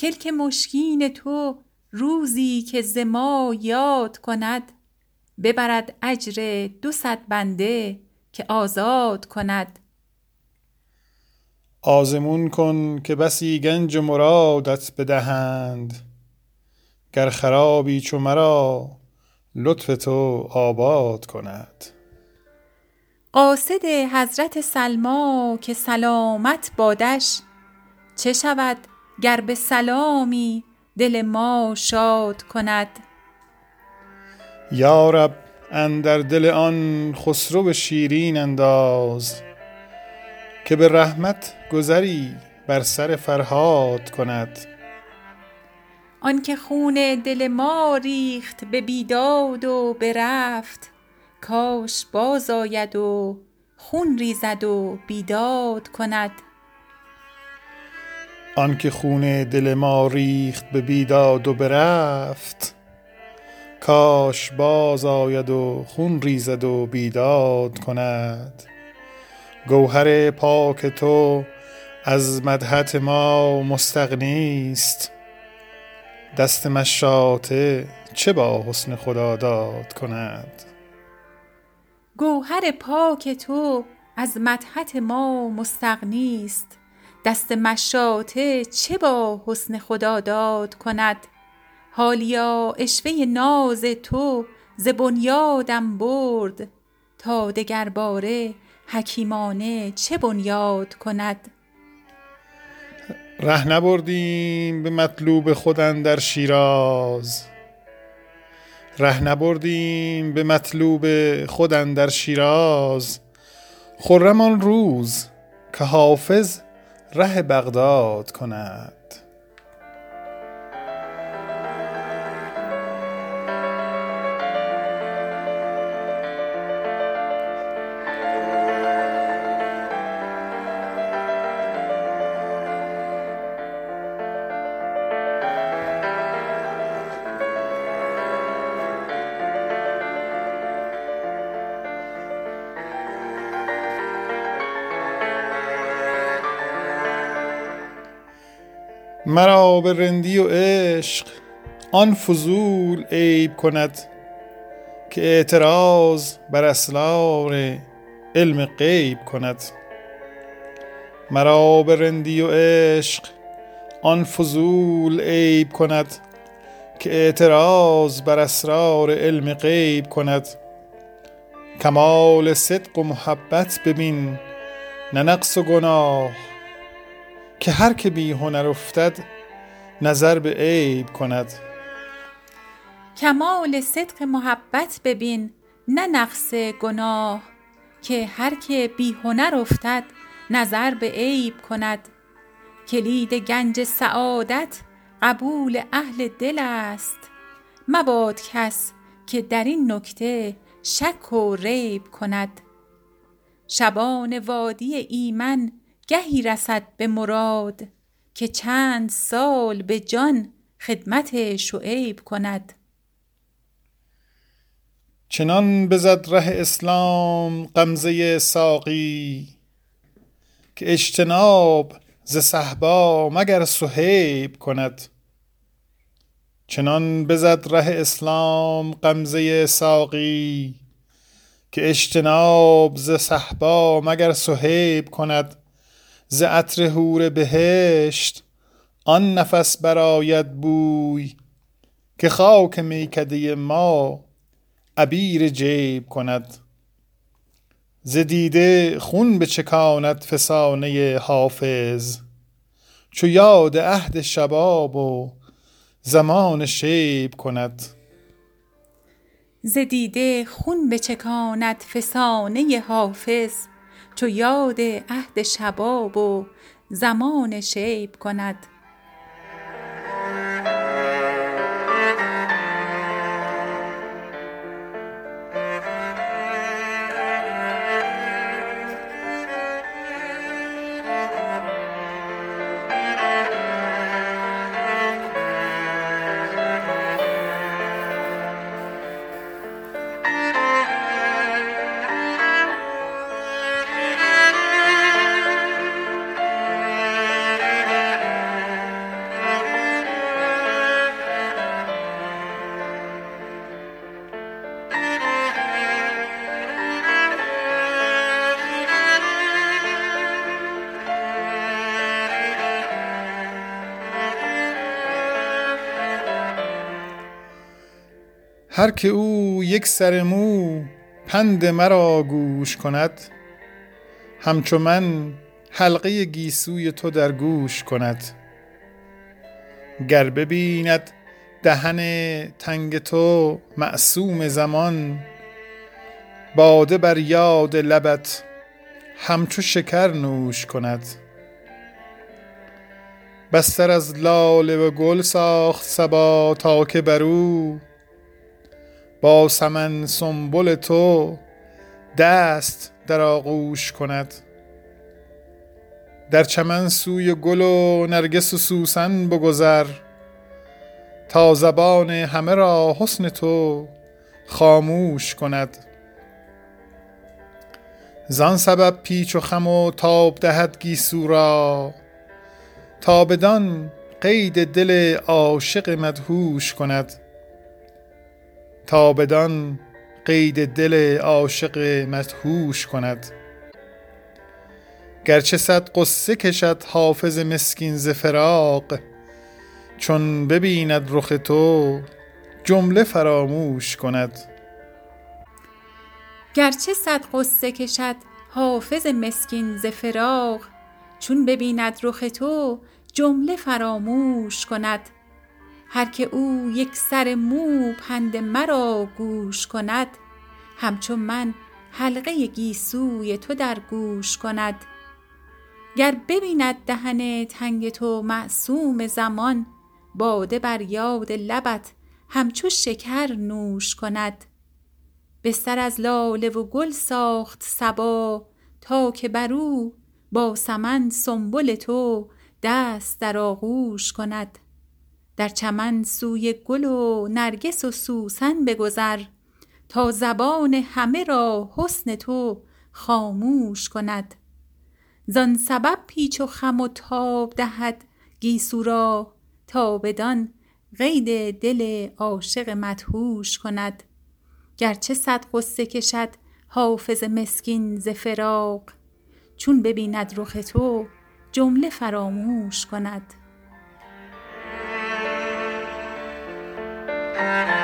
کلک مشکین تو روزی که ز ما یاد کند ببرد اجر دو صد بنده که آزاد کند. آزمون کن که بسی گنج و مرادت بدهند گر خرابی چو مرا لطف تو آباد کند. قاصد حضرت سلمیٰ که سلامت بادش چه شود گر به سلامی دل ما شاد کند. یا رب اندر دل آن خسرو شیرین انداز که به رحمت گذری بر سر فرهاد کند. آنکه خون دل ما ریخت به بیداد و برفت کاش بازآید و خون ریزد و بیداد کند. آنکه خون دل ما ریخت به بیداد و برفت کاش بازآید و خون ریزد و بیداد کند. گوهر پاک تو از مدحت ما مستغنی ست دست مشاطه چه با حسن خداداد کند؟ گوهر پاک تو از مدحت ما مستغنی ست دست مشاطه چه با حسن خداداد کند؟ حالیا عشوه ناز تو ز بنیادم برد تا دگرباره حکیمانه چه بنیاد کند؟ ره نبردیم به مطلوب خود اندر شیراز. خرم آن روز که حافظ ره بغداد کند. مرا به رندی و عشق آن فضول عیب کند که اعتراض بر اسرار علم غیب کند. کمال صدق و محبت ببین نه نقص و گناه که هر که بی هنر افتد نظر به عیب کند. کمال صدق محبت ببین نه نقص گناه. که هر که بی هنر افتد نظر به عیب کند. کلید گنج سعادت قبول اهل دل است. مباد کس که در این نکته شک و ریب کند. شبان وادی ایمن گهی رسد به مراد که چند سال به جان خدمت شعیب کند. چنان بزد ره اسلام غمزه ساقی که اجتناب ز صهبا مگر صهیب کند. ز ز عطر حور بهشت آن نفس براید بوی که خاک میکده ما عبیر جیب کند. ز دیده خون بچکاند فسانه حافظ چو یاد عهد شباب و زمان شیب کند. ز دیده خون بچکاند فسانه حافظ چو یاد عهد شباب و زمان شیب کند. هر که او یک سر مو پند مرا گوش کند همچو من حلقه گیسوی تو در گوش کند. گر ببیند دهن تنگ تو معصوم زمان باده بر یاد لبت همچو شکر نوش کند. بستر از لاله و گل ساخت صبا تا که بر او با سمن سنبل تو دست در آغوش کند. در چمن سوی گل و نرگس و سوسن بگذر تا زبان همه را حسن تو خاموش کند. زان سبب پیچ و خم و تاب دهد گیسو را تا بدان قید دل عاشق مدهوش کند. تا بدان قید دل عاشق مدهوش کند. گرچه صد قصه کشد حافظ مسکین ز فراق چون ببیند رخ تو جمله فراموش کند. گرچه صد قصه کشد حافظ مسکین ز فراق چون ببیند رخ تو جمله فراموش کند. هر که او یک سر مو پند مرا گوش کند همچو من حلقه گیسوی تو در گوش کند. گر ببیند دهن تنگ تو معصوم زمان باده بر یاد لبت همچو شکر نوش کند. بستر از لاله و گل ساخت صبا تا که بر او با سمن سنبل تو دست در آغوش کند. در چمن سوی گل و نرگس و سوسن بگذر تا زبان همه را حسن تو خاموش کند. زان سبب پیچ و خم و تاب دهد گیسو را تا بدان قید دل عاشق مدهوش کند. گرچه صد غصه کشد حافظ مسکین ز فراق چون ببیند رخ تو جمله فراموش کند. Thank you.